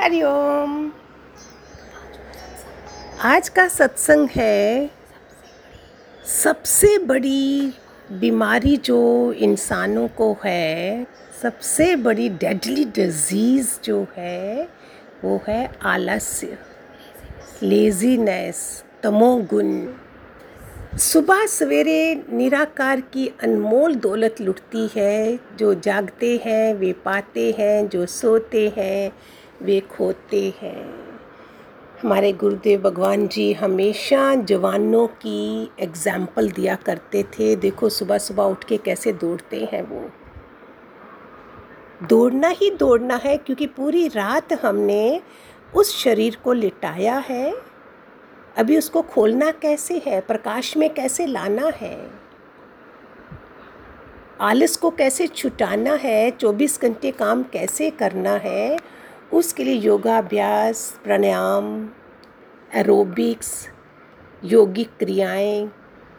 हरिओम आज का सत्संग है सबसे बड़ी बीमारी जो इंसानों को है, सबसे बड़ी डेडली डिज़ीज़ जो है, वो है आलस्य लेजीनेस तमोगुण। सुबह सवेरे निराकार की अनमोल दौलत लुटती है, जो जागते हैं, वे पाते हैं, जो सोते हैं वे खोते हैं। हमारे गुरुदेव भगवान जी हमेशा जवानों की एग्ज़ाम्पल दिया करते थे। देखो सुबह सुबह उठ के कैसे दौड़ते हैं वो। दौड़ना ही दौड़ना है, क्योंकि पूरी रात हमने उस शरीर को लिटाया है। अभी उसको खोलना कैसे है? प्रकाश में कैसे लाना है? आलस को कैसे छुटाना है? 24 घंटे काम कैसे करना है? उसके लिए योगाभ्यास, प्राणायाम एरोबिक्स योगिक क्रियाएँ,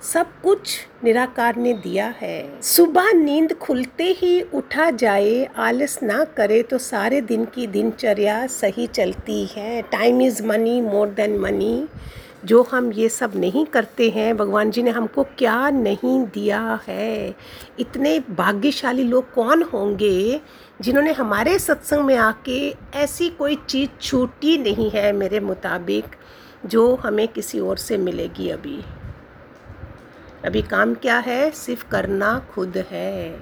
सब कुछ निराकार ने दिया है। सुबह नींद खुलते ही उठा जाए, आलस ना करे तो सारे दिन की दिनचर्या सही चलती है। Time is money more than money जो हम ये सब नहीं करते हैं, भगवान जी ने हमको क्या नहीं दिया है? इतने भाग्यशाली लोग कौन होंगे जिन्होंने हमारे सत्संग में आके ऐसी कोई चीज़ छूटी नहीं है मेरे मुताबिक, जो हमें किसी और से मिलेगी अभी। अभी काम क्या है? सिर्फ़ करना खुद है।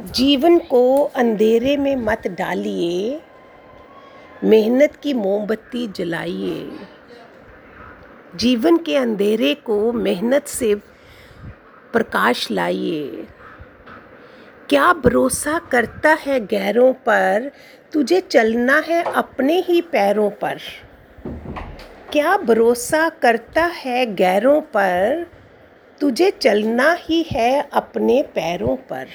जीवन को अंधेरे में मत डालिए। मेहनत की मोमबत्ती जलाइए। जीवन के अंधेरे को मेहनत से प्रकाश लाइए। क्या भरोसा करता है गैरों पर? तुझे चलना है अपने ही पैरों पर। क्या भरोसा करता है गैरों पर? तुझे चलना ही है अपने पैरों पर।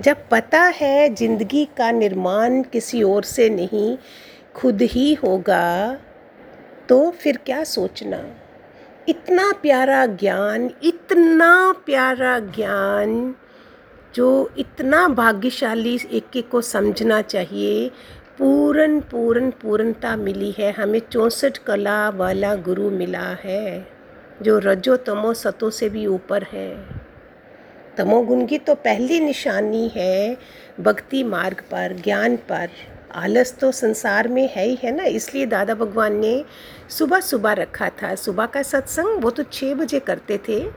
जब पता है ज़िंदगी का निर्माण किसी और से नहीं, खुद ही होगा तो फिर क्या सोचना? इतना प्यारा ज्ञान, इतना प्यारा ज्ञान। जो इतना भाग्यशाली एक एक को समझना चाहिए पूर्ण पूर्ण पूर्णता मिली है। हमें चौंसठ कला वाला गुरु मिला है, जो रजो तमो सतो से भी ऊपर है। तमोगुण की तो पहली निशानी है, भक्ति मार्ग पर, ज्ञान पर। आलस तो संसार में है ही, है ना? इसलिए दादा भगवान ने सुबह सुबह रखा था। सुबह का सत्संग, वो तो छः बजे करते थे।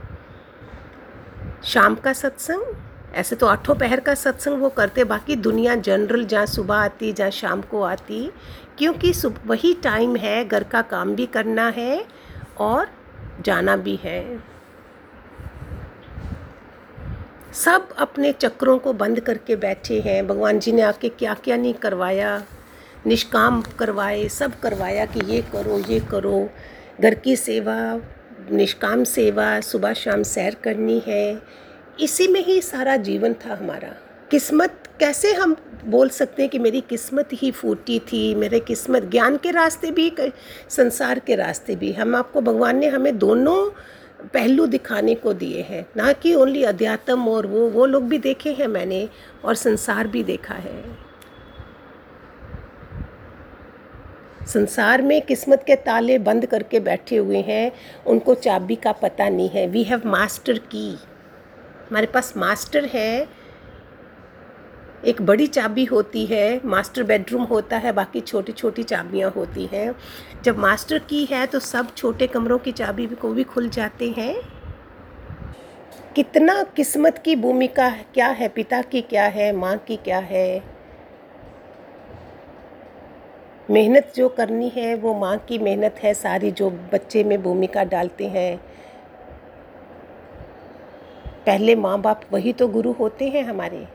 शाम का सत्संग ऐसे तो आठों पहर का सत्संग वो करते, बाकी दुनिया जनरल जहाँ सुबह आती, जहाँ शाम को आती, क्योंकि वही टाइम है, घर का काम भी करना है और जाना भी है। सब अपने चक्रों को बंद करके बैठे हैं। भगवान जी ने आके क्या क्या नहीं करवाया? निष्काम करवाए, सब करवाया कि ये करो ये करो। घर की सेवा, निष्काम सेवा, सुबह शाम सैर करनी है। इसी में ही सारा जीवन था हमारा। किस्मत, कैसे हम बोल सकते हैं कि मेरी किस्मत ही फूटी थी? मेरे किस्मत ज्ञान के रास्ते भी, संसार के रास्ते भी। हम आपको, भगवान ने हमें दोनों पहलू दिखाने को दिए हैं। ना कि ओनली अध्यात्म और वो वो लोग भी देखे हैं मैंने और संसार भी देखा है। संसार में किस्मत के ताले बंद करके बैठे हुए हैं, उनको चाबी का पता नहीं है। वी हैव मास्टर की हमारे पास मास्टर है, एक बड़ी चाबी होती है, मास्टर बेडरूम होता है, बाकी छोटी छोटी चाबियाँ होती हैं। जब मास्टर की है तो सब छोटे कमरों की चाबी को भी खुल जाते हैं। कितना किस्मत की भूमिका क्या है, पिता की क्या है, माँ की क्या है? मेहनत जो करनी है, वो माँ की मेहनत है, सारी जो बच्चे में भूमिका डालते हैं। पहले माँ बाप वही तो गुरु होते हैं हमारे।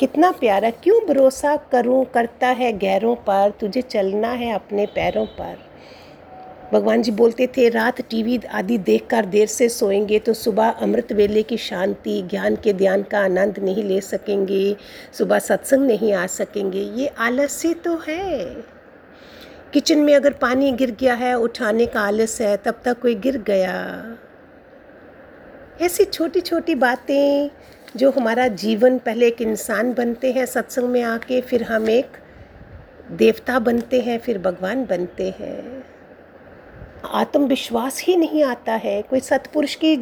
कितना प्यारा, क्यों भरोसा करूँ, करता है गैरों पर, तुझे चलना है अपने पैरों पर। भगवान जी बोलते थे, रात टीवी आदि देखकर देर से सोएँगे तो सुबह अमृत वेले की शांति, ज्ञान के ध्यान का आनंद नहीं ले सकेंगे, सुबह सत्संग नहीं आ सकेंगे। ये आलस्य तो है। किचन में अगर पानी गिर गया है, उठाने का आलस है, तब तक कोई गिर गया। ऐसी छोटी छोटी बातें जो हमारा जीवन पहले एक इंसान बनते हैं, सत्संग में आके फिर हम एक देवता बनते हैं, फिर भगवान बनते हैं। आत्मविश्वास ही नहीं आता है, कोई सतपुरुष की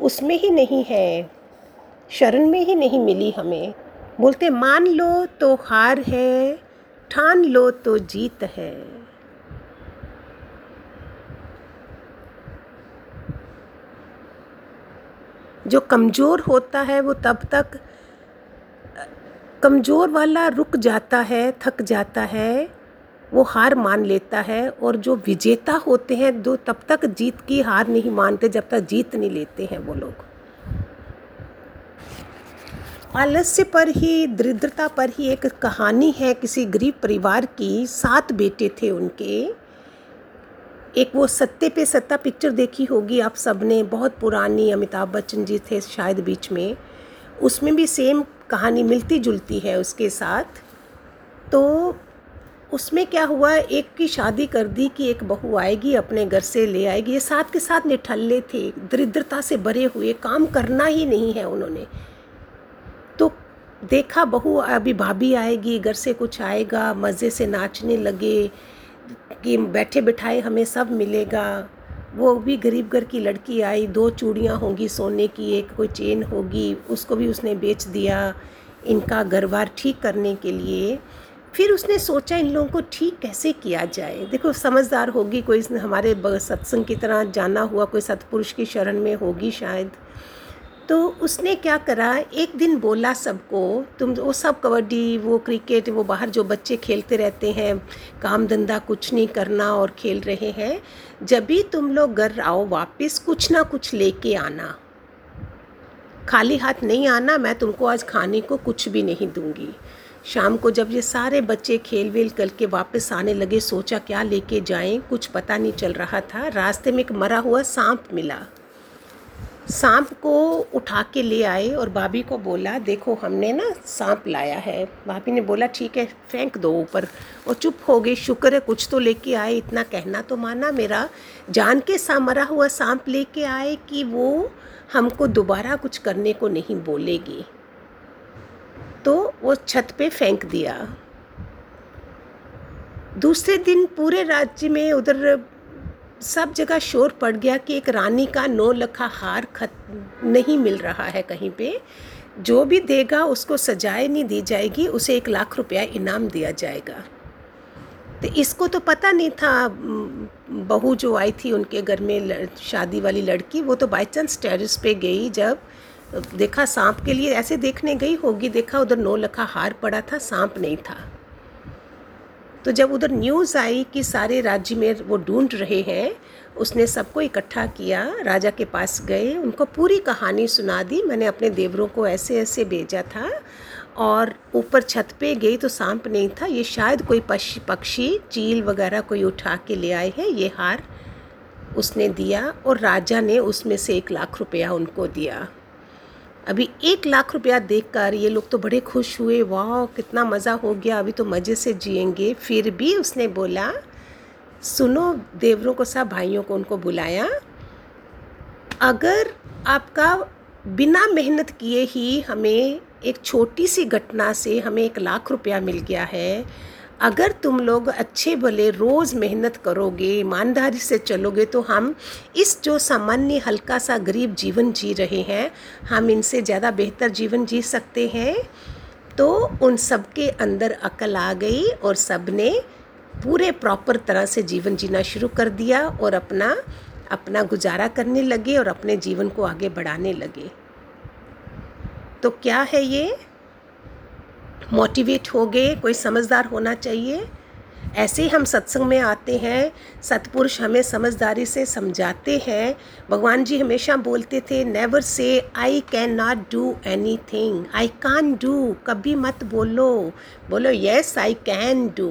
उसमें ही नहीं है, शरण में ही नहीं मिली हमें। बोलते मान लो तो हार है, ठान लो तो जीत है। जो कमज़ोर होता है वो तब तक, कमज़ोर वाला रुक जाता है, थक जाता है, वो हार मान लेता है और जो विजेता होते हैं, दो तब तक जीत की हार नहीं मानते जब तक जीत नहीं लेते हैं वो लोग। आलस्य पर ही, दरिद्रता पर ही एक कहानी है। किसी गरीब परिवार की सात बेटे थे उनके। एक वो सत्ते पे सत्ता पिक्चर देखी होगी आप सबने बहुत पुरानी अमिताभ बच्चन जी थे शायद बीच में। उसमें भी सेम कहानी मिलती जुलती है उसके साथ। तो उसमें क्या हुआ, एक की शादी कर दी कि एक बहू आएगी, अपने घर से ले आएगी। ये साथ के साथ निठल्ले थे, दरिद्रता से भरे हुए, काम करना ही नहीं है उन्होंने। तो देखा बहू, अभी भाभी आएगी, घर से कुछ आएगा, मज़े से नाचने लगे कि बैठे बिठाए हमें सब मिलेगा। वो भी गरीब घर की लड़की आई, दो चूड़ियाँ होंगी सोने की, एक कोई चेन होगी, उसको भी उसने बेच दिया इनका घर बार ठीक करने के लिए। फिर उसने सोचा इन लोगों को ठीक कैसे किया जाए? देखो, समझदार होगी कोई हमारे सत्संग की तरह जाना हुआ कोई सतपुरुष की शरण में होगी शायद। तो उसने क्या करा? एक दिन बोला सबको, तुम वो सब कबड्डी, वो क्रिकेट, वो बाहर जो बच्चे खेलते रहते हैं, काम धंधा कुछ नहीं करना और खेल रहे हैं, जब भी तुम लोग घर आओ, वापस कुछ ना कुछ लेके आना। खाली हाथ नहीं आना, मैं तुमको आज खाने को कुछ भी नहीं दूँगी। शाम को जब ये सारे बच्चे खेल वेल करके वापस आने लगे, सोचा क्या लेके जाएँ, कुछ पता नहीं चल रहा था। रास्ते में एक मरा हुआ सांप मिला। सांप को उठा के ले आए और भाभी को बोला, देखो, हमने ना सांप लाया है। भाभी ने बोला, ठीक है, फेंक दो ऊपर। और चुप हो गई। शुक्र है, कुछ तो लेके आए, इतना कहना तो माना मेरा। जान के सा मरा हुआ सांप लेके आए कि वो हमको दोबारा कुछ करने को नहीं बोलेगी। तो वो छत पे फेंक दिया। दूसरे दिन पूरे राज्य में उधर सब जगह शोर पड़ गया कि एक रानी का नौ लखा हार खत नहीं मिल रहा है कहीं पे। जो भी देगा, उसको सजाए नहीं दी जाएगी, उसे एक लाख रुपया इनाम दिया जाएगा। तो इसको तो पता नहीं था बहू जो आई थी उनके घर में शादी वाली लड़की, वो तो बाई चांस टेरिस पे गई जब, देखा सांप के लिए, ऐसे देखने गई होगी, देखा उधर नौ लखा हार पड़ा था, सांप नहीं था। तो जब उधर न्यूज़ आई कि सारे राज्य में वो ढूंढ रहे हैं, उसने सबको इकट्ठा किया, राजा के पास गए, उनको पूरी कहानी सुना दी। मैंने अपने देवरों को ऐसे ऐसे भेजा था और ऊपर छत पे गई तो सांप नहीं था। ये शायद कोई पक्षी पक्षी, चील वगैरह कोई उठा के ले आए हैं, ये हार उसने दिया और राजा ने उसमें से एक लाख रुपया उनको दिया। अभी एक लाख रुपया देखकर ये लोग तो बड़े खुश हुए, वाह, कितना मज़ा हो गया, अभी तो मज़े से जिएँगे। फिर भी उसने बोला, सुनो, देवरों को सब भाइयों को उनको बुलाया। अगर आपका बिना मेहनत किए ही हमें एक छोटी सी घटना से हमें एक लाख रुपया मिल गया है अगर तुम लोग अच्छे भले रोज़ मेहनत करोगे, ईमानदारी से चलोगे तो हम इस जो सामान्य हल्का सा गरीब जीवन जी रहे हैं, हम इनसे ज़्यादा बेहतर जीवन जी सकते हैं। तो उन सब के अंदर अकल आ गई और सबने पूरे प्रॉपर तरह से जीवन जीना शुरू कर दिया और अपना अपना गुजारा करने लगे और अपने जीवन को आगे बढ़ाने लगे। तो क्या है ये? मोटिवेट हो गए, कोई समझदार होना चाहिए। ऐसे ही हम सत्संग में आते हैं, सतपुरुष हमें समझदारी से समझाते हैं। भगवान जी हमेशा बोलते थे नेवर से I can not do anything I can do कभी मत बोलो। बोलो येस आई कैन डू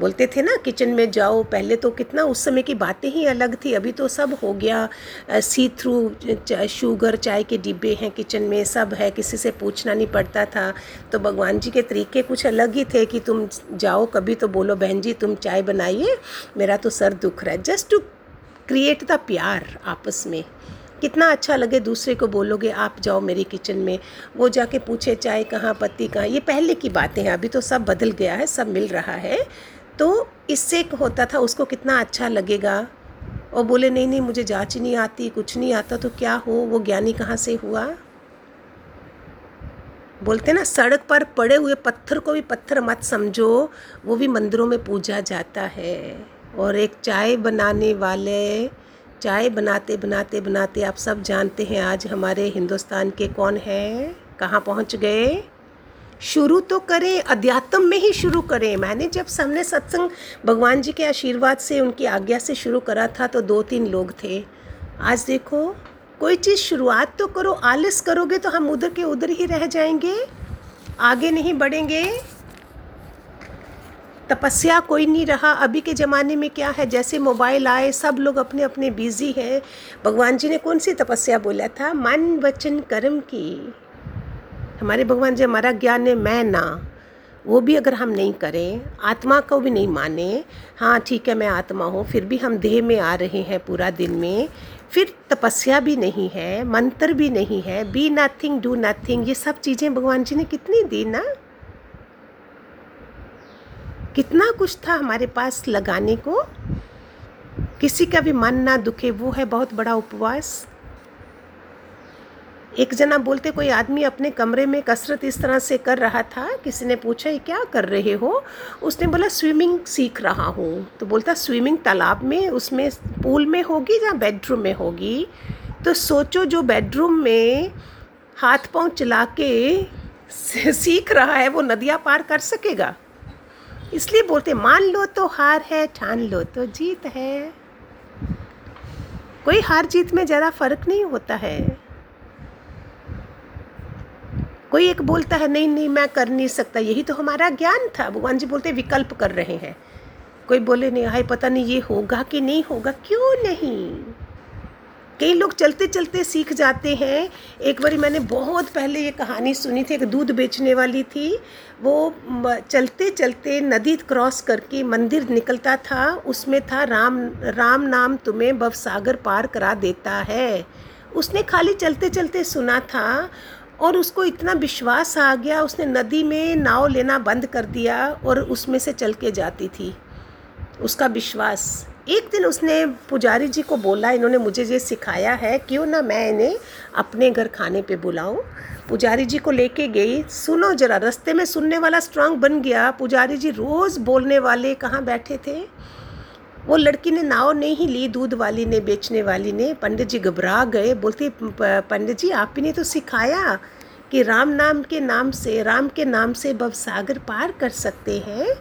बोलते थे ना, किचन में जाओ, पहले तो कितना उस समय की बातें ही अलग थी, अभी तो सब हो गया सी थ्रू शुगर चाय के डिब्बे हैं किचन में, सब है, किसी से पूछना नहीं पड़ता था। तो भगवान जी के तरीके कुछ अलग ही थे कि तुम जाओ, कभी तो बोलो, बहन जी, तुम चाय बनाइए, मेरा तो सर दुख रहा है। जस्ट टू क्रिएट द प्यार आपस में। कितना अच्छा लगे दूसरे को बोलोगे, आप जाओ मेरे किचन में। वो जाके पूछे, चाय कहाँ, पत्ती कहाँ? ये पहले की बातें हैं, अभी तो सब बदल गया है, सब मिल रहा है। तो इससे होता था, उसको कितना अच्छा लगेगा? और बोले, नहीं नहीं, मुझे जाँच नहीं आती, कुछ नहीं आता तो क्या हो? वो ज्ञानी कहाँ से हुआ? बोलते ना, सड़क पर पड़े हुए पत्थर को भी पत्थर मत समझो, वो भी मंदिरों में पूजा जाता है। और एक चाय बनाने वाले, चाय बनाते बनाते बनाते आप सब जानते हैं आज हमारे हिंदुस्तान के कौन हैं? कहाँ पहुँच गए? शुरू तो करें, अध्यात्म में ही शुरू करें। मैंने जब सामने सत्संग भगवान जी के आशीर्वाद से उनकी आज्ञा से शुरू करा था तो दो तीन लोग थे। आज देखो, कोई चीज़ शुरुआत तो करो, आलस करोगे तो हम उधर के उधर ही रह जाएँगे। आगे नहीं बढ़ेंगे। तपस्या कोई नहीं रहा। अभी के ज़माने में क्या है, जैसे मोबाइल आए, सब लोग अपने अपने बिज़ी हैं। भगवान जी ने कौन सी तपस्या बोला था? मन, वचन, कर्म की। हमारे भगवान जी, हमारा ज्ञान है, मैं ना। वो भी अगर हम नहीं करें, आत्मा को भी नहीं माने हाँ ठीक है, मैं आत्मा हूँ, फिर भी हम देह में आ रहे हैं पूरा दिन में, फिर तपस्या भी नहीं है, मंत्र भी नहीं है बी नथिंग डू नथिंग ये सब चीज़ें भगवान जी ने कितनी दी ना? कितना कुछ था हमारे पास लगाने को? किसी का भी मन ना दुखे, वो है बहुत बड़ा उपवास। एक जना बोलते, कोई आदमी अपने कमरे में कसरत इस तरह से कर रहा था? किसी ने पूछा, ये क्या कर रहे हो? उसने बोला, स्विमिंग सीख रहा हूँ। तो बोलता, स्विमिंग तालाब में, उसमें पूल में होगी या बेडरूम में होगी? तो सोचो, जो बेडरूम में हाथ पाँव चला के सीख रहा है, वो नदियाँ पार कर सकेगा। इसलिए बोलते, मान लो तो हार है, ठान लो तो जीत है। कोई हार जीत में ज़्यादा फ़र्क नहीं होता है। कोई एक बोलता है, नहीं नहीं, मैं कर नहीं सकता। यही तो हमारा ज्ञान था। भगवान जी बोलते विकल्प कर रहे हैं। कोई बोले नहीं, हाय, पता नहीं ये होगा कि नहीं होगा? क्यों नहीं? कई लोग चलते चलते सीख जाते हैं। एक बारी मैंने बहुत पहले ये कहानी सुनी थी, एक दूध बेचने वाली थी। वो चलते चलते नदी क्रॉस करके मंदिर निकलता था। उसमें था, राम राम नाम तुम्हें बव सागर पार करा देता है। उसने खाली चलते चलते सुना था। और उसको इतना विश्वास आ गया, उसने नदी में नाव लेना बंद कर दिया और उसमें से चल के जाती थी। उसका विश्वास। एक दिन उसने पुजारी जी को बोला, इन्होंने मुझे ये सिखाया है, क्यों ना मैं इन्हें अपने घर खाने पे बुलाऊं? पुजारी जी को लेके गई। सुनो जरा, रास्ते में सुनने वाला स्ट्रांग बन गया। पुजारी जी रोज़ बोलने वाले कहाँ बैठे थे? वो लड़की ने नाव नहीं ली, दूध वाली ने, बेचने वाली ने। पंडित जी घबरा गए, बोलते पंडित जी आप ही ने तो सिखाया कि राम नाम के नाम से, राम के नाम से भव सागर पार कर सकते हैं।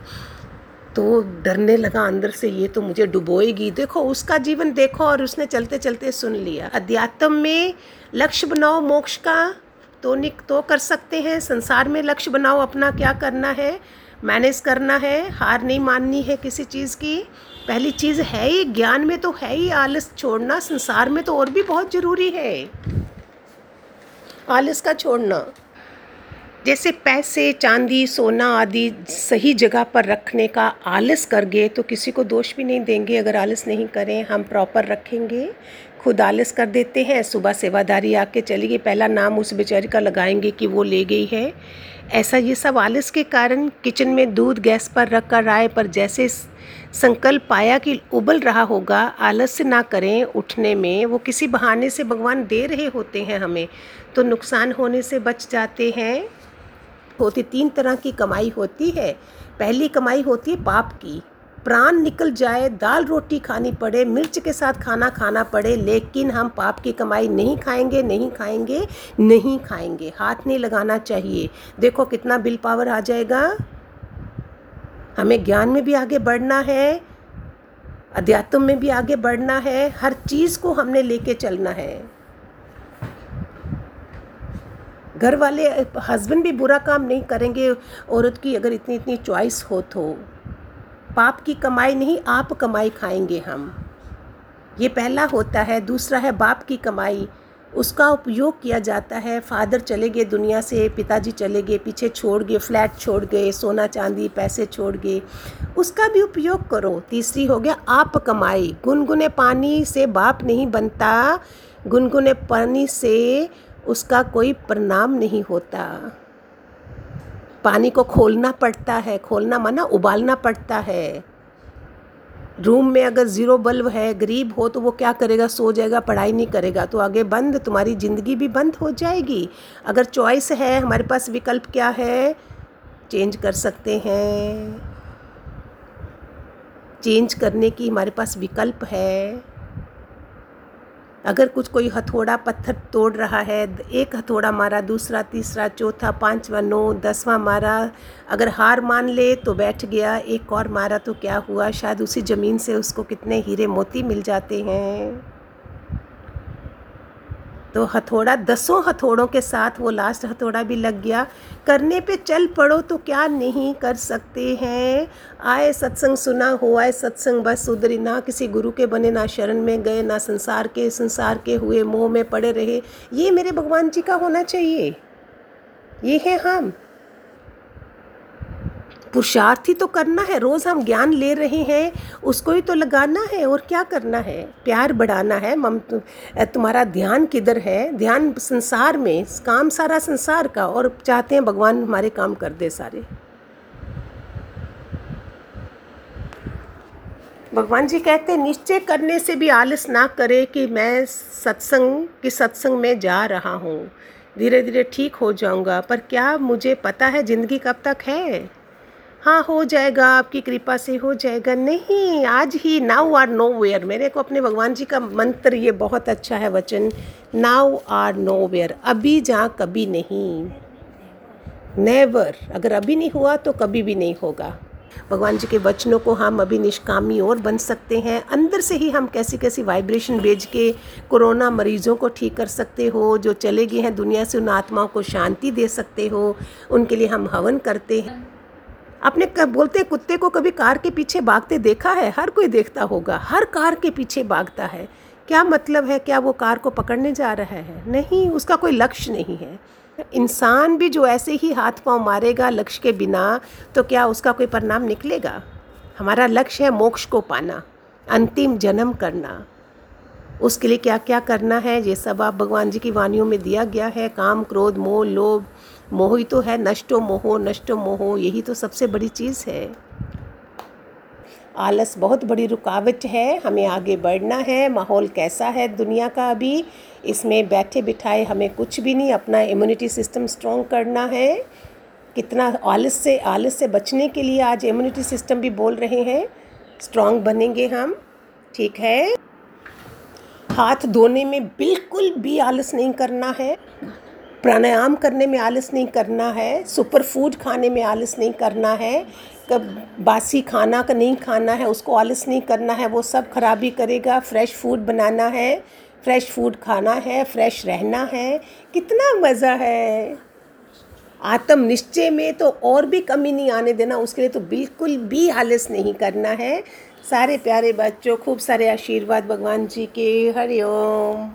तो डरने लगा अंदर से, ये तो मुझे डुबोएगी। देखो, उसका जीवन देखो। और उसने चलते चलते सुन लिया। अध्यात्म में लक्ष्य बनाओ, मोक्ष का। तो निक तो कर सकते हैं। संसार में लक्ष्य बनाओ, अपना क्या करना है? मैनेज करना है, हार नहीं माननी है किसी चीज़ की। पहली चीज़ है ही ज्ञान में तो है ही आलस छोड़ना, संसार में तो और भी बहुत ज़रूरी है। आलस का छोड़ना। जैसे पैसे, चांदी, सोना आदि सही जगह पर रखने का आलस कर गए तो किसी को दोष भी नहीं देंगे। अगर आलस नहीं करें, हम प्रॉपर रखेंगे। खुद आलस कर देते हैं, सुबह सेवादारी आके चली गई, पहला नाम उस बेचारी का लगाएँगे कि वो ले गई है। ऐसा ये सब आलस के कारण किचन में दूध गैस पर रख कर राय पर जैसे संकल्प पाया कि उबल रहा होगा, आलस्य ना करें उठने में। वो किसी बहाने से भगवान दे रहे होते हैं हमें तो नुकसान होने से बच जाते हैं। होती तीन तरह की कमाई होती है। पहली कमाई होती है पाप की। प्राण निकल जाए, दाल रोटी खानी पड़े, मिर्च के साथ खाना खाना पड़े, लेकिन हम पाप की कमाई नहीं खाएँगे नहीं खाएँगे नहीं खाएँगे। हाथ नहीं लगाना चाहिए। देखो कितना बिल पावर आ जाएगा। हमें ज्ञान में भी आगे बढ़ना है, अध्यात्म में भी आगे बढ़ना है, हर चीज़ को हमने लेके चलना है। घर वाले, हस्बैंड भी बुरा काम नहीं करेंगे, औरत की अगर इतनी इतनी चॉइस हो तो। पाप की कमाई नहीं, आप कमाई खाएँगे हम। ये पहला होता है। दूसरा है बाप की कमाई। उसका उपयोग किया जाता है। फादर चले गए दुनिया से, पिताजी चले गए, पीछे छोड़ गए, फ्लैट छोड़ गए, सोना चांदी, पैसे छोड़ गए। उसका भी उपयोग करो। तीसरी हो गया आप कमाई। गुनगुने पानी से बाप नहीं बनता। गुनगुने पानी से उसका कोई परिणाम नहीं होता। पानी को खोलना पड़ता है, खोलना माना उबालना पड़ता है। रूम में अगर ज़ीरो बल्ब है, गरीब हो तो वो क्या करेगा? सो जाएगा, पढ़ाई नहीं करेगा। तो आगे बंद, तुम्हारी ज़िंदगी भी बंद हो जाएगी। अगर चॉइस है, हमारे पास विकल्प क्या है? चेंज कर सकते हैं। चेंज करने की हमारे पास विकल्प है। अगर कुछ कोई हथौड़ा पत्थर तोड़ रहा है, एक हथौड़ा मारा, दूसरा, तीसरा, चौथा, पाँचवा, नौ, दसवां मारा, अगर हार मान ले तो बैठ गया, एक और मारा तो क्या हुआ? शायद उसी ज़मीन से उसको कितने हीरे मोती मिल जाते हैं। तो हथौड़ा दसों हथौड़ों के साथ वो लास्ट हथौड़ा भी लग गया। करने पे चल पड़ो तो क्या नहीं कर सकते हैं। आए सत्संग सुना हो, आए सत्संग बस सुधरी। ना किसी गुरु के बने, ना शरण में गए, ना संसार के संसार के हुए मोह में पड़े रहे। ये मेरे भगवान जी का होना चाहिए। ये है हम। पुरुषार्थ ही तो करना है, रोज़ हम ज्ञान ले रहे हैं, उसको ही तो लगाना है, और क्या करना है? प्यार बढ़ाना है, मम तुम्हारा ध्यान किधर है? ध्यान संसार में, काम सारा संसार का, और चाहते हैं भगवान हमारे काम कर दे सारे। भगवान जी कहते हैं, निश्चय करने से भी आलस ना करे कि मैं सत्संग, की सत्संग में जा रहा हूँ। धीरे धीरे ठीक हो जाऊँगा, पर क्या मुझे पता है, ज़िंदगी कब तक है? हाँ हो जाएगा, आपकी कृपा से हो जाएगा। नहीं, आज ही नाउ आर नो वेयर मेरे को अपने भगवान जी का मंत्र, ये बहुत अच्छा है वचन। नाउ आर नो वेयर अभी जहाँ कभी नहीं। नेवर अगर अभी नहीं हुआ तो कभी भी नहीं होगा। भगवान जी के वचनों को हम अभी निष्कामी और बन सकते हैं। अंदर से ही हम कैसी कैसी वाइब्रेशन भेज के कोरोना मरीजों को ठीक कर सकते हो, जो चले गए हैं दुनिया से, उन आत्माओं को शांति दे सकते हो। उनके लिए हम हवन करते हैं। आपने बोलते कुत्ते को कभी कार के पीछे भागते देखा है? हर कोई देखता होगा। हर कार के पीछे भागता है। क्या मतलब है? क्या वो कार को पकड़ने जा रहा है? नहीं, उसका कोई लक्ष्य नहीं है। इंसान भी जो ऐसे ही हाथ पाँव मारेगा लक्ष्य के बिना तो क्या उसका कोई परिणाम निकलेगा? हमारा लक्ष्य है मोक्ष को पाना, अंतिम जन्म करना। उसके लिए क्या क्या करना है? ये सब आप भगवान जी की वाणियों में दिया गया है। काम, क्रोध, मोह, लोभ मोह ही तो है, नष्टो मोहो नष्टो मोहो, यही तो सबसे बड़ी चीज़ है। आलस बहुत बड़ी रुकावट है, हमें आगे बढ़ना है, माहौल कैसा है दुनिया का अभी, इसमें बैठे बिठाए हमें कुछ भी नहीं, अपना इम्यूनिटी सिस्टम स्ट्रॉन्ग करना है। कितना आलस से आलस से बचने के लिए आज इम्यूनिटी सिस्टम भी बोल रहे हैं स्ट्रॉन्ग बनेंगे हम, ठीक है? हाथ धोने में बिल्कुल भी आलस नहीं करना है। प्राणायाम करने में आलस नहीं करना है सुपर फ़ूड खाने में आलस नहीं करना है, कब बासी खाना का नहीं खाना है, उसको आलस नहीं करना है, वो सब खराबी करेगा फ्रेश फ़ूड बनाना है फ्रेश फ़ूड खाना है फ्रेश रहना है। कितना मज़ा है। आत्म निश्चय में तो और भी कमी नहीं आने देना, उसके लिए तो बिल्कुल भी आलस नहीं करना है। सारे प्यारे बच्चों, खूब सारे आशीर्वाद, भगवान जी के हरिओम